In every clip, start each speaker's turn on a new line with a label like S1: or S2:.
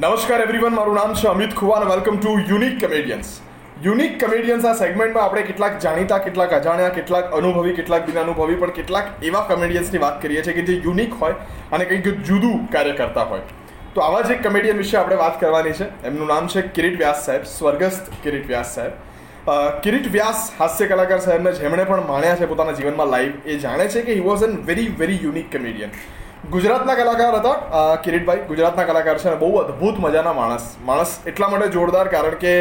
S1: નમસ્કાર એવરીવન મારું નામ છે Amit Khuwan welcome to unique comedians unique comedians આ સેગમેન્ટમાં આપણે કેટલાક જાણીતા, કેટલાક અજાણ્યા, કેટલાક અનુભવી, કેટલાક બિનાનુભવી પણ કેટલાક એવા કમેડિયન્સની વાત કરીએ છીએ કે જે યુનિક હોય અને કંઈક જુદું કાર્ય કરતા હોય. તો આવા જ એક કમેડિયન વિશે આપણે વાત કરવાની છે. એમનું નામ છે કિરીટ વ્યાસ સાહેબ, સ્વર્ગસ્થ કિરીટ વ્યાસ સાહેબ. કિરીટ વ્યાસ હાસ્ય કલાકાર સાહેબને જેમણે પણ માણ્યા છે પોતાના જીવનમાં લાઈવ એ જાણે છે કે he was an very very unique comedian ગુજરાતના કલાકાર હતા કિરીટભાઈ. ગુજરાતના કલાકાર છે અને બહુ અદ્ભુત મજાના માણસ. માણસ એટલા માટે જોરદાર, કારણ કે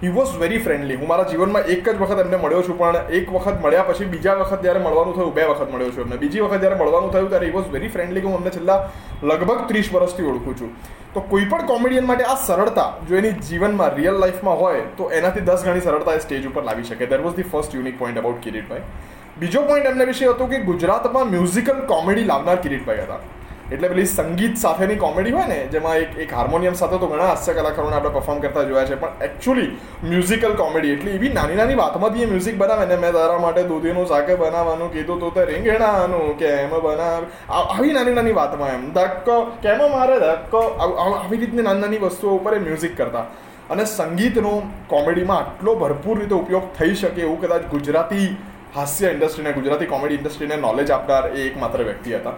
S1: હી વોઝ વેરી ફ્રેન્ડલી હું મારા જીવનમાં એક જ વખત એમને મળ્યો છું, પણ એક વખત મળ્યા પછી બીજા વખત જ્યારે મળવાનું થયું, બે વખત મળ્યો છું એમને. બીજી વખત જ્યારે મળવાનું થયું, ત્યારે હી વોઝ વેરી ફ્રેન્ડલી હું એમને છેલ્લા લગભગ ત્રીસ વર્ષથી ઓળખું છું. તો કોઈ પણ કોમેડિયન માટે આ સરળતા જો એની જીવનમાં રિયલ લાઈફમાં હોય, તો એનાથી દસ ગણી સરળતા એ સ્ટેજ ઉપર લાવી શકે. That was the first unique point about Kiritbhai બીજો પોઈન્ટ એમને વિશે હતો કે ગુજરાતમાં મ્યુઝિકલ કોમેડી લાવનાર કિરીટભાઈ હતા. એટલે પેલી સંગીત સાથેની કોમેડી હોય ને, જેમાં એક એક હાર્મોનિયમ સાથે તો ઘણા હાસ્ય કલાકારોને આપણે પરફોર્મ કરતા જોયા છે, પણ એકચ્યુઅલી મ્યુઝિકલ કોમેડી એટલે એવી નાની નાની વાતમાંથી એ મ્યુઝિક બનાવે ને, મેં તારા માટે દૂધીનું શાકે બનાવવાનું કીધું, તો તે રીંગણાનું કેમ બનાવ? આવી નાની નાની વાતમાં એમ. ધક્કો, કેમ મારે ધક્કો? આવી રીતની નાની નાની વસ્તુઓ ઉપર એ મ્યુઝિક કરતા. અને સંગીતનો કોમેડીમાં આટલો ભરપૂર રીતે ઉપયોગ થઈ શકે એવું કદાચ ગુજરાતી હાસ્ય ઇન્ડસ્ટ્રીને, ગુજરાતી કોમેડી ઇન્ડસ્ટ્રીને નોલેજ આપનાર એ એકમાત્ર વ્યક્તિ હતા.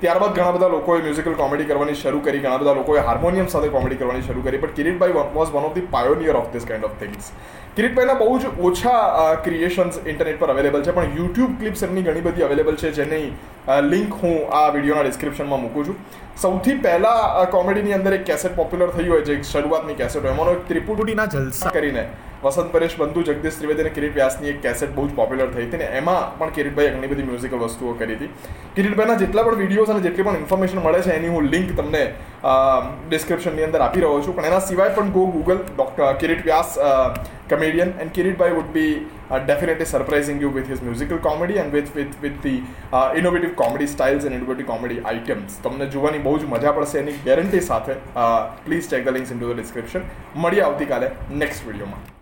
S1: ત્યારબાદ ઘણા બધા લોકોએ મ્યુઝિકલ કોમેડી કરવાની શરૂ કરી, ઘણા બધા લોકોએ હાર્મોનિયમ સાથે કોમેડી કરવાની શરૂ કરી but Kiritbhai was one of the pioneer of this kind of things કિરીટભાઈના બહુ જ ઓછા ક્રિએશન્સ ઇન્ટરનેટ પર અવેલેબલ છે, પણ યુટ્યુબ ક્લિપ્સ એમની ઘણી બધી અવેલેબલ છે, જેની લિંક હું આ વિડીયોના ડિસ્ક્રિપ્શનમાં મૂકું છું. સૌથી પહેલા કોમેડીની અંદર એક કેસેટ પોપ્યુલર થઈ હોય જે શરૂઆતની કેસેટ હોય. એમાંનો એક ત્રિપુટીના જલસા કરીને વસંત પરેશ બંધુ જગદીશ ત્રિવેદી અને કિરીટ વ્યાસની એક કેસેટ બહુ જ પોપ્યુલર થઈ હતી ને એમાં પણ કિરીટભાઈ ઘણી બધી મ્યુઝિકલ વસ્તુઓ કરી હતી. કિરીટભાઈના જેટલા પણ વિડીયોઝ અને જેટલી પણ ઇન્ફોર્મેશન મળે છે એની હું લિંક તમને ડિસ્ક્રિપ્શનની અંદર આપી રહ્યો છું. પણ એના સિવાય પણ go Google doctor Kirit Vyas comedian and Kirit Bhai would be uh, definitely surprising you with his musical comedy and with with with the comedy styles and innovative comedy items તમને જોવાની બહુ જ મજા પડશે એની ગેરંટી સાથે. Please check the links in to the description મળીએ આવતીકાલે નેક્સ્ટ વિડીયોમાં